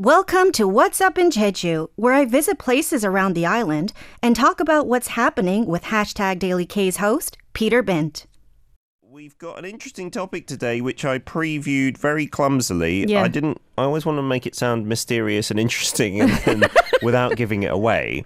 Welcome to What's Up in Jeju, where I visit places around the island and talk about what's happening with hashtag Daily K's host, Peter Bent. We've got an interesting topic today, which I previewed very clumsily. Yeah. I didn't. I always want to make it sound mysterious and interesting, and, and without giving it away.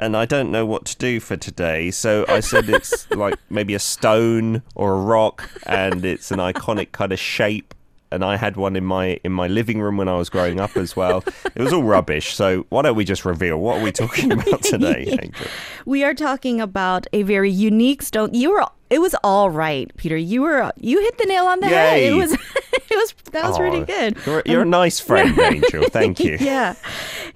And I don't know what to do for today, so I said it's like maybe a stone or a rock, and it's an iconic kind of shape. And I had one in my in my living room when I was growing up as well. It was all rubbish. So why don't we just reveal what are we talking about today, We are talking about a very unique stone. You were it was all right, Peter. You were you hit the nail on the head. It was it was that was really Oh, good. You're, you're a nice um, friend, Angel. Thank you. Yeah,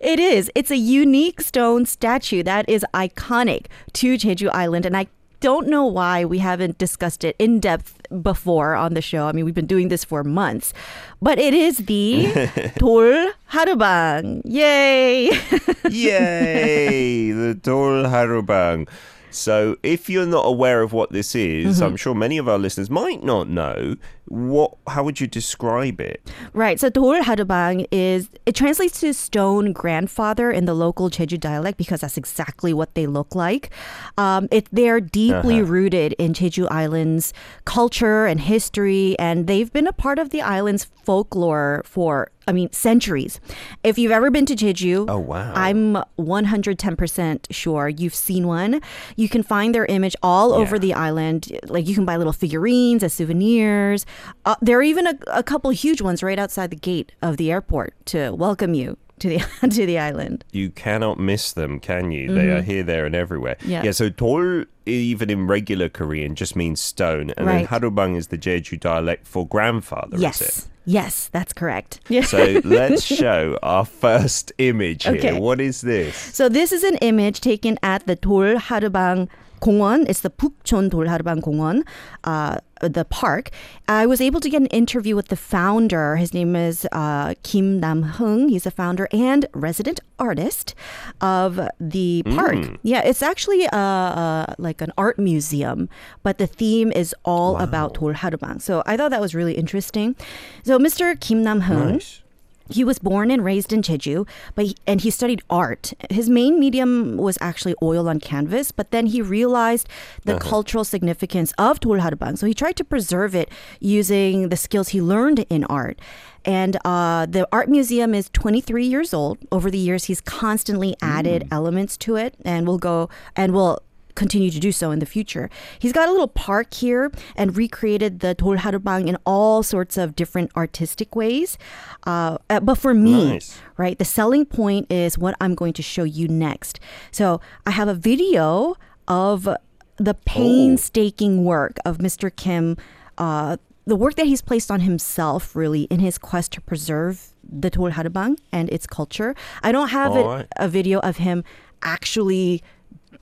it is. It's a unique stone statue that is iconic to Jeju Island, and I don't know why we haven't discussed it in depth before on the show. I mean, we've been doing this for months, but it is the Dol Harubang. Yay! Yay! the Dol Harubang. So, if you're not aware of what this is, Mm-hmm. I'm sure many of our listeners might not know. What? How would you describe it? Right. So Dol Harubang is it translates to stone grandfather in the local Jeju dialect because that's exactly what they look like. Um, it they're deeply Uh-huh. rooted in Jeju Island's culture and history, and they've been a part of the island's folklore for I mean centuries. If you've ever been to Jeju, Oh, wow. I'm 110% sure you've seen one. You can find their image all over the island. Like you can buy little figurines as souvenirs. Uh, there are even a, a couple huge ones right outside the gate of the airport to welcome you to the to the island. You cannot miss them, can you? They are here, there, and everywhere. Mm-hmm. Yeah. Yeah. So Dol, even in regular Korean, just means stone, and Right. then Harubang is the Jeju dialect for grandfather. Is it? yes. Yes, that's correct. Yeah. So let's show our first image here. Okay. What is this? So this is an image taken at the Dol Harubang Gongwon. It's the Pukchon Dol Harubang Gongwon, uh, the park. I was able to get an interview with the founder. His name is uh, Kim Nam Hung. He's a founder and resident artist of the park. Yeah, it's actually uh, uh, like an art museum, but the theme is all about Dol Harubang. So I thought that was really interesting. So Mr. Kim Nam Hung. Nice. He was born and raised in Jeju, but he, and he studied art. His main medium was actually oil on canvas, but then he realized the cultural significance of Dol So he tried to preserve it using the skills he learned in art. And uh, the art museum is 23 years old. Over the years, he's constantly added elements to it, and we'll go and we'll continue to do so in the future. He's got a little park here and recreated the Dol Harubang in all sorts of different artistic ways. Uh, uh, but for me, Nice. right, the selling point is what I'm going to show you next. So I have a video of the painstaking work of Mr. Kim. Uh, the work that he's placed on himself, really, in his quest to preserve the Harubang and its culture. I don't have it, right. a video of him actually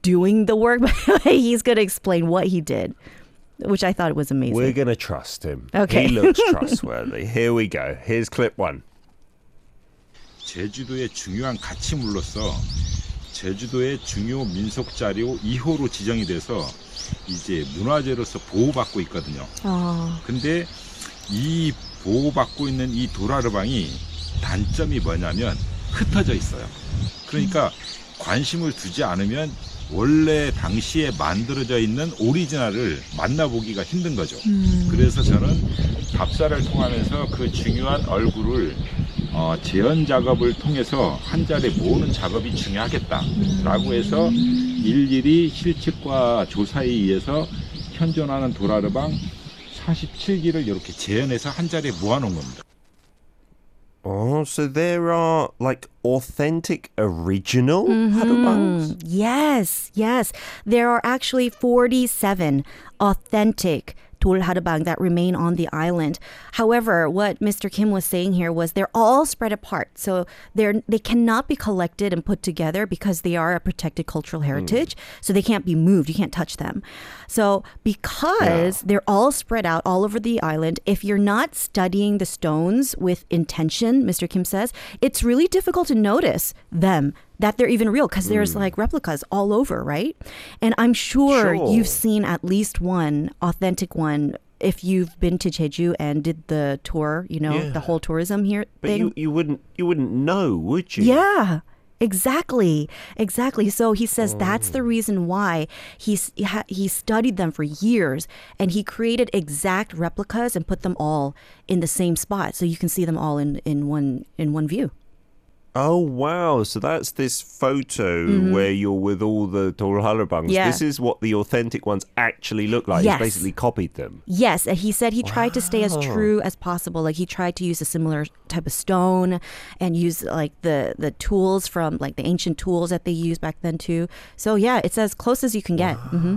doing the work, but he's going to explain what he did, which I thought was amazing. We're going to trust him. Okay. He looks trustworthy. Here we go. Here's clip one. 제주도의 중요한 가치물로서 제주도의 중요 민속 자료 2호로 지정이 돼서 이제 문화재로서 보호받고 있거든요. 어, 근데 이 보호받고 있는 이 도라르방이 단점이 뭐냐면 흩어져 있어요. 그러니까 관심을 두지 않으면 원래 당시에 만들어져 있는 오리지널을 만나보기가 힘든 거죠. 그래서 저는 답사를 통하면서 그 중요한 얼굴을 어, 재현 작업을 통해서 한 자리에 모으는 작업이 중요하겠다라고 해서 일일이 실측과 조사에 의해서 현존하는 도라르방 47기를 이렇게 재현해서 한 자리에 모아놓은 겁니다. Oh, so there are like authentic original mm-hmm. Harubangs? Yes, yes. There are actually 47 authentic Dol Harubang that remain on the island. However, what Mr. Kim was saying here was they're all spread apart. So they're they cannot be collected and put together because they are a protected cultural hmm. heritage. So they can't be moved. You can't touch them. So because they're all spread out all over the island, if you're not studying the stones with intention, Mr. Kim says, it's really difficult to notice them that they're even real because there's mm. like replicas all over, right? And I'm sure, Sure. you've seen at least one authentic one if you've been to Jeju and did the tour, you know, Yeah. the whole tourism here But thing. you, you wouldn't you wouldn't know, would you? Yeah. Exactly, exactly. So he says that's Oh. the reason why he he studied them for years and he created exact replicas and put them all in the same spot so you can see them all in, in one in one view. Oh wow! So that's this photo where you're with all the Dol Harubangs. Mm-hmm. Yeah. This is what the authentic ones actually look like. Yes. He's basically copied them. Yes, he said he tried to stay as true as possible. Like he tried to use a similar type of stone and use like the the tools from like the ancient tools that they used back then too. So yeah, it's as close as you can get. hmm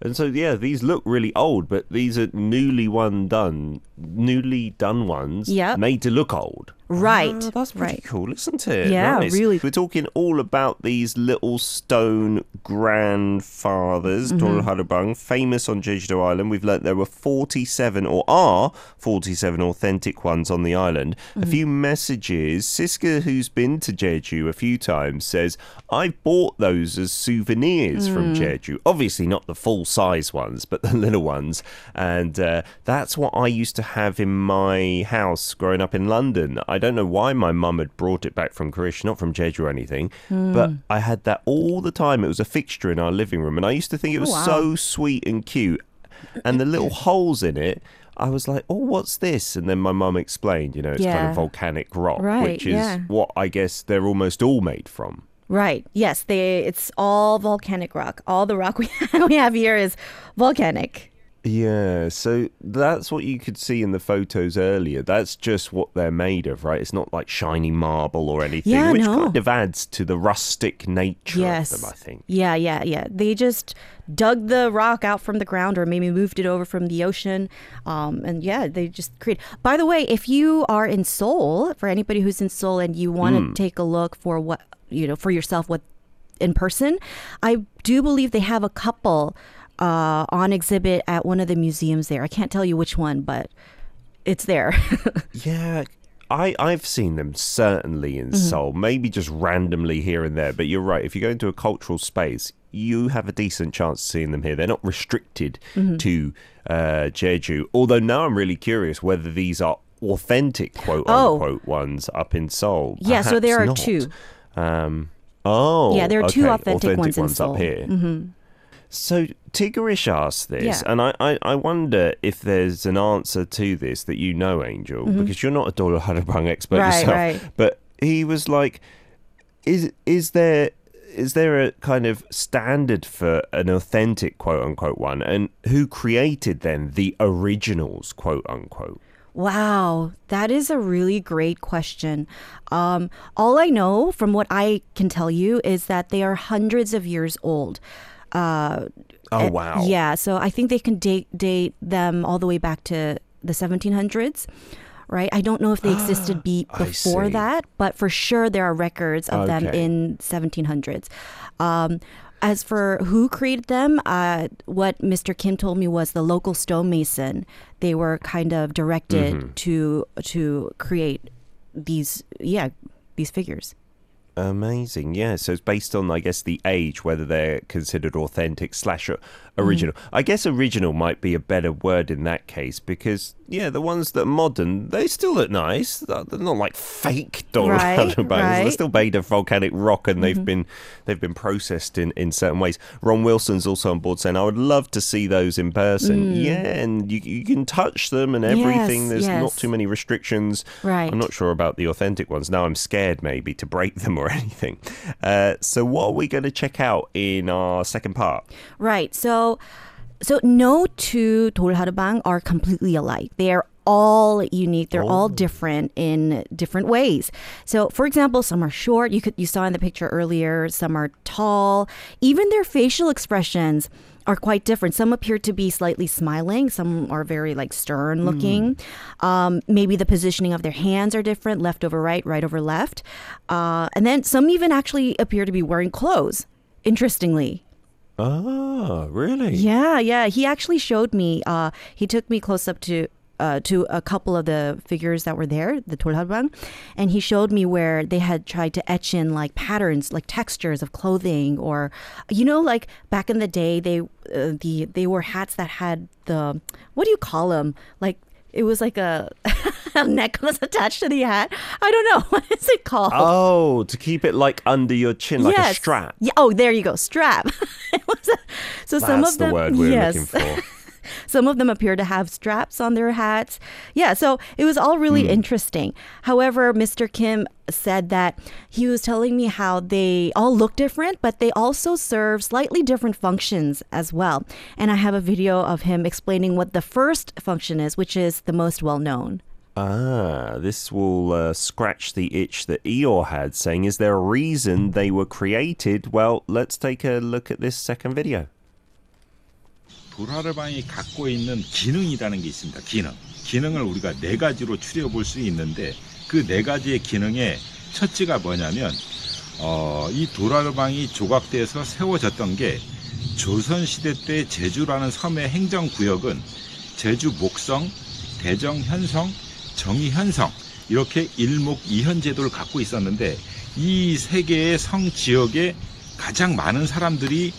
And so yeah, these look really old, but these are newly one done, newly done ones, Yep. made to look old. Right, Ah, that's pretty right. cool, isn't it? Yeah, Nice. really. We're talking all about these little stone grandfathers, mm famous on Jeju Island. We've learnt there were 47 or are 47 authentic ones on the island. A few messages. Siska, who's been to Jeju a few times, says, I've bought those as souvenirs from Jeju. Obviously, not the full size ones, but the little ones. And uh, that's what I used to have in my house growing up in London. I don't know why my mum had brought it back from Kurish, not from Jeju or anything, hmm. but I had that all the time. It was a fixture in our living room, and I used to think it oh, was wow. so sweet and cute. And the little holes in it, I was like, "Oh, what's this?" And then my mum explained, you know, it's kind of volcanic rock, Right, which is yeah. what I guess they're almost all made from. Right. Yes, they. It's all volcanic rock. All the rock we we have here is volcanic. Yeah, so that's what you could see in the photos earlier. That's just what they're made of, right? It's not like shiny marble or anything, Yeah, which no. kind of adds to the rustic nature Yes. of them, I think. Yeah, yeah, yeah. They just dug the rock out from the ground or maybe moved it over from the ocean. Um, and yeah, they just create. By the way, if you are in Seoul, for anybody who's in Seoul and you want to take a look for what, you know, for yourself, what in person, I do believe they have a couple uh, on exhibit at one of the museums there. I can't tell you which one, but it's there. Yeah, I, I've seen them certainly in Mm-hmm. Seoul, maybe just randomly here and there. But you're right. If you go into a cultural space, you have a decent chance of seeing them here. They're not restricted Mm-hmm. to uh, Jeju. Although now I'm really curious whether these are authentic quote Oh. unquote ones up in Seoul. Yeah, so there are not. two. Um, oh, Yeah, there are two okay, authentic ones in Seoul. up here. So Tigrish asked this, Yeah. and I, I, I wonder if there's an answer to this that you know, Angel, because you're not a Dol Harubang expert Mm-hmm. Right, yourself. right. But he was like, is is there is there a kind of standard for an authentic quote unquote one, and who created then the originals quote unquote? Wow, that is a really great question. Um, all I know from what I can tell you is that they are hundreds of years old. Uh, Oh eh, wow! Yeah, so I think they can date date them all the way back to the 1700s. Right, I don't know if they existed be, before that, but for sure there are records of them in 1700s. Um, as for who created them, uh, what Mr. Kim told me was the local stonemason. They were kind of directed Mm-hmm. to to create these, yeah, these figures. Amazing, yeah. So it's based on, I guess, the age, whether they're considered authentic slash o- original. I guess original might be a better word in that case because, yeah, the ones that are modern, they still look nice. They're not like fake Donald Right, They're still made of volcanic rock and they've been they've been processed in, in certain ways. Ron Wilson's also on board saying, "I would love to see those in person." Yeah, and you you can touch them and everything. Yes, There's not too many restrictions. Right. I'm not sure about the authentic ones. Now I'm scared maybe to break them or anything. Uh, so what are we going to check out in our second part? Right. So, so no two 돌하르방 are completely alike. They are all unique. They're all different in different ways. So, for example, some are short. You could you saw in the picture earlier. Some are tall. Even their facial expressions are quite different. Some appear to be slightly smiling. Some are very like stern looking. Um, maybe the positioning of their hands are different, left over right, right over left. Uh, and then some even actually appear to be wearing clothes. Interestingly, Oh, really? Yeah, yeah. He actually showed me. Uh, he took me close up to uh, to a couple of the figures that were there, the Tulhabang, and he showed me where they had tried to etch in like patterns, like textures of clothing, or you know, like back in the day, they uh, the they wore hats that had the what do you call them? Like it was like a, a necklace attached to the hat. I don't know what is it called. Oh, to keep it like under your chin, like yes. a strap. Yeah. Oh, there you go, strap. It was a- so some That's of the them, word we're yes. looking for. Some of them appear to have straps on their hats. Yeah, so it was all really hmm. interesting. However, Mr. Kim said that he was telling me how they all look different, but they also serve slightly different functions as well. And I have a video of him explaining what the first function is, which is the most well known. Ah, this will uh, scratch the itch that Eeyore had, saying, Is there a reason they were created? Well, let's take a look at this second video. 도라르방이 갖고 있는 기능이라는 게 있습니다. 기능. 기능을 우리가 네 가지로 추려 볼 수 있는데 그 네 가지의 기능의 첫째가 뭐냐면 어, 이 도라르방이 조각돼서 세워졌던 게 조선 시대 때 제주라는 섬의 행정 구역은 제주 목성, 대정 현성, 정의 현성 이렇게 일목 이현 제도를 갖고 있었는데 이 세 개의 성 지역에 가장 많은 사람들이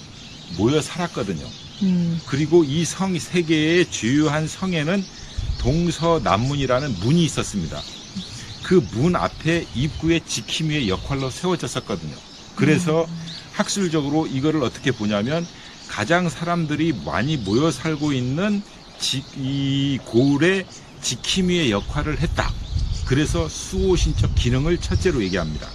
모여 살았거든요. 그리고 이 성 세 개의 주요한 성에는 동서남문이라는 문이 있었습니다. 그 문 앞에 입구의 지킴이의 역할로 세워졌었거든요. 그래서 학술적으로 이거를 어떻게 보냐면 가장 사람들이 많이 모여 살고 있는 지- 이 고을의 지킴이의 역할을 했다. 그래서 수호신적 기능을 첫째로 얘기합니다.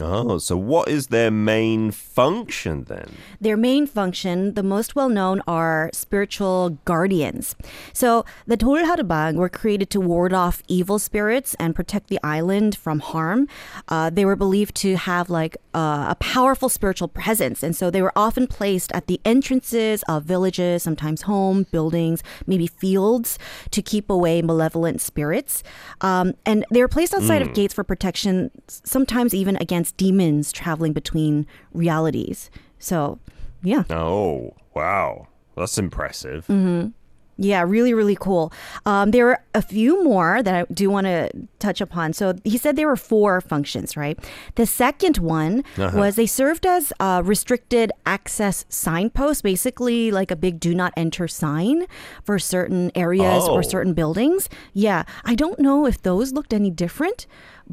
Oh, so what is their main function then? Their main function, the most well known, are spiritual guardians. So the Dol Harubang were created to ward off evil spirits and protect the island from harm. Uh, they were believed to have like uh, a powerful spiritual presence, and so they were often placed at the entrances of villages, sometimes home, buildings, maybe fields, to keep away malevolent spirits. Um, and they were placed outside of gates for protection, sometimes even against demons traveling between realities. So, yeah. Oh, wow. That's impressive. Mm-hmm. Yeah, really, really cool. Um, there were a few more that I do want to touch upon. So he said there were four functions, right? The second one was they served as uh, restricted access signposts, basically like a big do not enter sign for certain areas Oh. or certain buildings. Yeah, I don't know if those looked any different.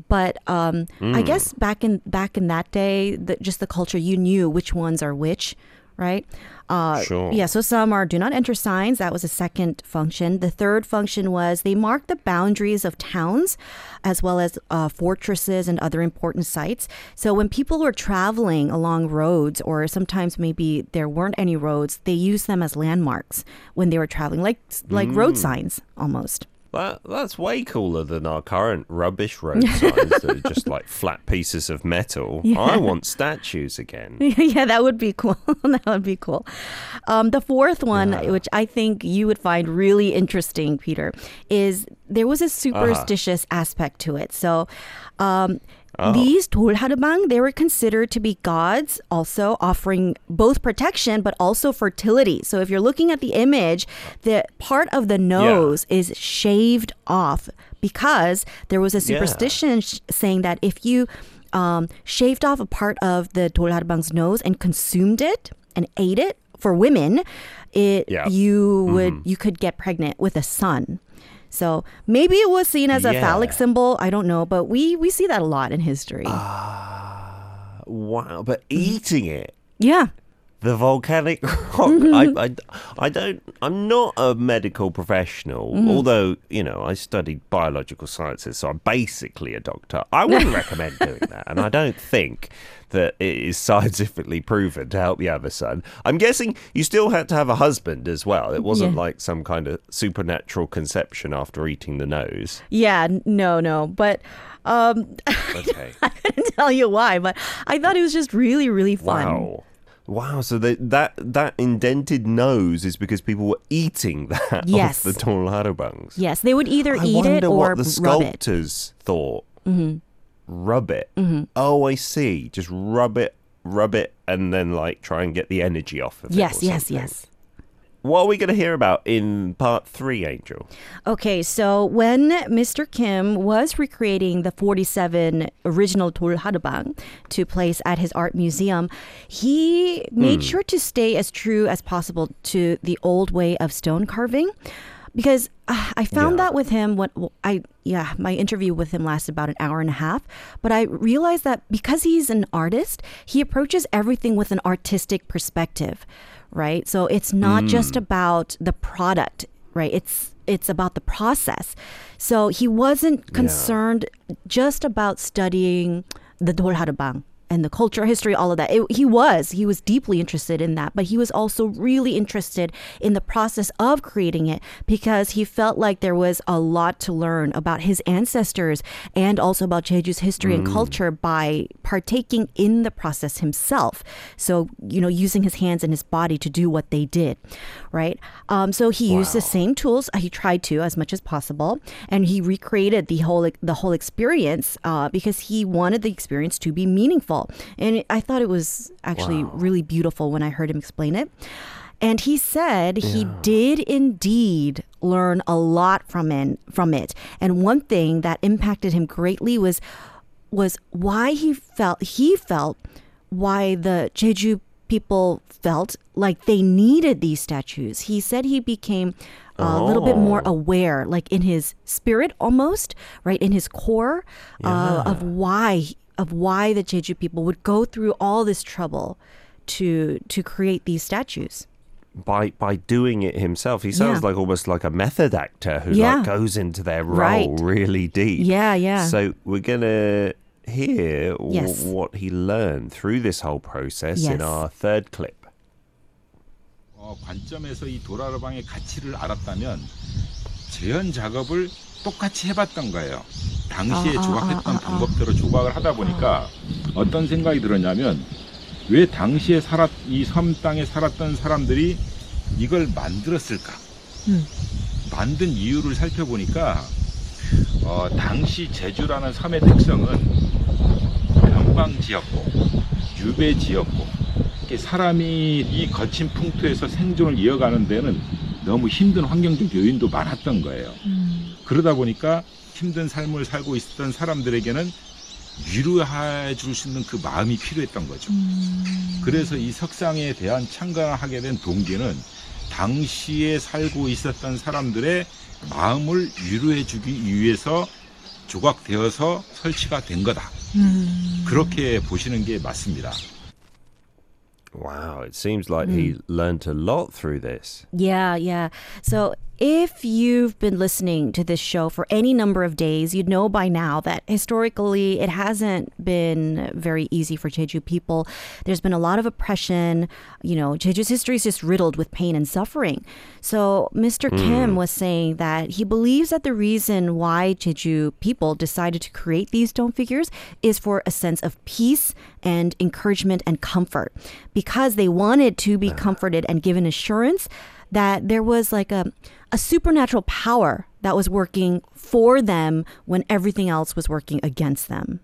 But um, I guess back in back in that day, the, just the culture, you knew which ones are which, right? Uh, Sure. Yeah, so some are do not enter signs. That was a second function. The third function was they marked the boundaries of towns as well as uh, fortresses and other important sites. So when people were traveling along roads, or sometimes maybe there weren't any roads, they used them as landmarks when they were traveling, like like road signs almost. That, that's way cooler than our current rubbish road signs that are just like flat pieces of metal. I want statues again. yeah, that would be cool. that would be cool. Um, the fourth one, which I think you would find really interesting, Peter, is there was a superstitious aspect to it. So, um, Oh. These Dol Harubang, they were considered to be gods, also offering both protection but also fertility. So if you're looking at the image, the part of the nose yeah. is shaved off because there was a superstition yeah. saying that if you um, shaved off a part of the Dol Harubang's nose and consumed it and ate it for women, it you would mm-hmm. you could get pregnant with a son. So maybe it was seen as a phallic symbol. I don't know, but we we see that a lot in history. Ah, wow, but eating it. yeah. The volcanic rock. I, I, I don't. I'm not a medical professional, although you know I studied biological sciences, so I'm basically a doctor. I wouldn't recommend doing that, and I don't think that it is scientifically proven to help you have a son. I'm guessing you still had to have a husband as well. It wasn't Yeah. like some kind of supernatural conception after eating the nose. Yeah, no, no. But um Okay. I couldn't tell you why, but I thought it was just really, really fun. Wow. Wow, so the, that that indented nose is because people were eating that Yes. off the Tornado Yes, they would either I eat it or what the rub sculptors thought. Mm-hmm. Rub it. Mm-hmm. Oh, I see. Just rub it, rub it, and then like try and get the energy off of it. Yes, yes, yes. What are we going to hear about in part three, Angel? Okay, so when Mr. Kim was recreating the 47 original Dol Harubang to place at his art museum, he made sure to stay as true as possible to the old way of stone carving. Because uh, I found Yeah. that with him when well, I yeah my interview with him lasted about an hour and a half, but I realized that because he's an artist, he approaches everything with an artistic perspective, right? So it's not just mm. about the product, right? It's it's about the process. So he wasn't concerned just about studying the Dol Harubang and the culture, history, all of that. It, he was. He was deeply interested in that, but he was also really interested in the process of creating it because he felt like there was a lot to learn about his ancestors and also about Jeju's history and culture by partaking in the process himself. So, you know, using his hands and his body to do what they did, right? Um, so he used the same tools. uh, He tried to as much as possible, and he recreated the whole the whole experience uh, because he wanted the experience to be meaningful. And I thought it was actually really beautiful when I heard him explain it. And he said he did indeed learn a lot from it, from it. And one thing that impacted him greatly was was why he felt he felt why the Jeju people felt like they needed these statues. He said he became a little bit more Oh. aware, like in his spirit almost, right, in his core, uh, of why of why the Jeju people would go through all this trouble to to create these statues. By by doing it himself, he sounds Yeah. like almost like a method actor who Yeah. like goes into their role Right. really deep. Yeah, yeah. So we're gonna hear w- Yes. what he learned through this whole process in Yes. our third clip. 어, 관점에서 이 도라르방의 가치를 알았다면 재현 작업을 똑같이 해봤던 거예요. 당시에 아, 아, 조각했던 아, 아, 아. 방법대로 조각을 하다 보니까 어떤 생각이 들었냐면 왜 당시에 살았 이 섬 땅에 살았던 사람들이 이걸 만들었을까? 음. 만든 이유를 살펴보니까 어, 당시 제주라는 섬의 특성은 변방지였고 유배지였고 이렇게 사람이 이 거친 풍토에서 생존을 이어가는 데는 너무 힘든 환경적 요인도 많았던 거예요. 그러다 보니까 힘든 삶을 살고 있었던 사람들에게는 위로해 줄 수 있는 그 마음이 필요했던 거죠. 그래서 이 석상에 대한 참가를 하게 된 동기는 당시에 살고 있었던 사람들의 마음을 위로해 주기 위해서 조각되어서 설치가 된 거다. 그렇게 보시는 게 맞습니다. Wow, it seems like he Hmm. learned a lot through this. Yeah, yeah. So if you've been listening to this show for any number of days, you'd know by now that historically it hasn't been very easy for Jeju people. There's been a lot of oppression. You know, Jeju's history is just riddled with pain and suffering. So Mr. Hmm. Kim was saying that he believes that the reason why Jeju people decided to create these stone figures is for a sense of peace and encouragement and comfort because they wanted to be comforted and given assurance that there was like a, a supernatural power that was working for them when everything else was working against them.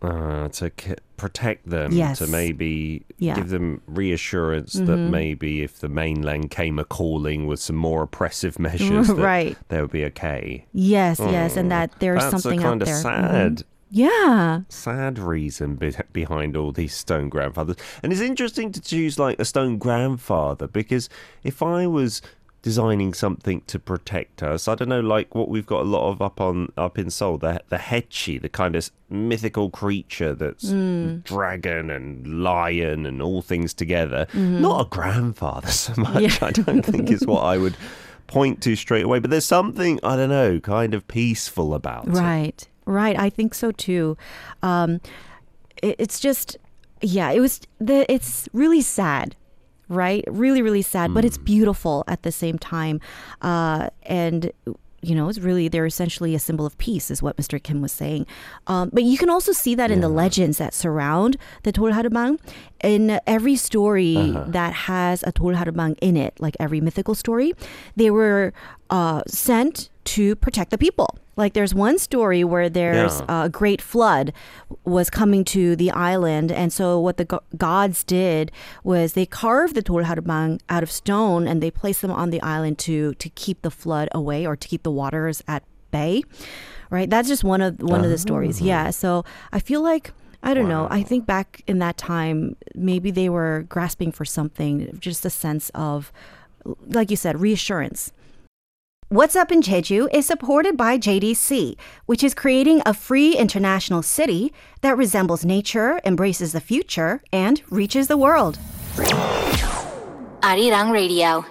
Uh, to c- protect them, Yes. to maybe Yeah. Mm-hmm. give them reassurance that maybe if the mainland came a calling with some more oppressive measures, that Right. they would be okay. Yes, yes, and that there's That's something a kind out of there. sad, Mhm. Yeah. sad reason be- behind all these stone grandfathers. And it's interesting to choose like a stone grandfather because if I was designing something to protect us, I don't know, like what we've got a lot of up on up in Seoul, the the haechi, the kind of mythical creature that's Mm. dragon and lion and all things together. Not a grandfather so much. Mm-hmm. Yeah. I don't think is what I would point to straight away. But there's something I don't know, kind of peaceful about it. Right, right. I think so too. Um, it, it's just, yeah, it was the. It's really sad, right? Really, really sad, but it's beautiful at the same time. Uh, and you know, it's really they're essentially a symbol of peace, is what Mr. Kim was saying. Um, but you can also see that in the legends that surround the Dol Harubang. In every story that has a Dol Harubang in it, like every mythical story, they were uh, sent to protect the people like there's one story where there's yeah. a great flood was coming to the island, and so what the go- gods did was they carved the Dol Harubang out of stone and they placed them on the island to to keep the flood away or to keep the waters at bay. Right? That's just one of one uh, of the stories. Ah. Yeah. So I feel like I don't wow. know. I think back in that time, maybe they were grasping for something, just a sense of, like you said, reassurance What's Up in Jeju is supported by JDC, which is creating a free international city that resembles nature, embraces the future, and reaches the world. Arirang Radio.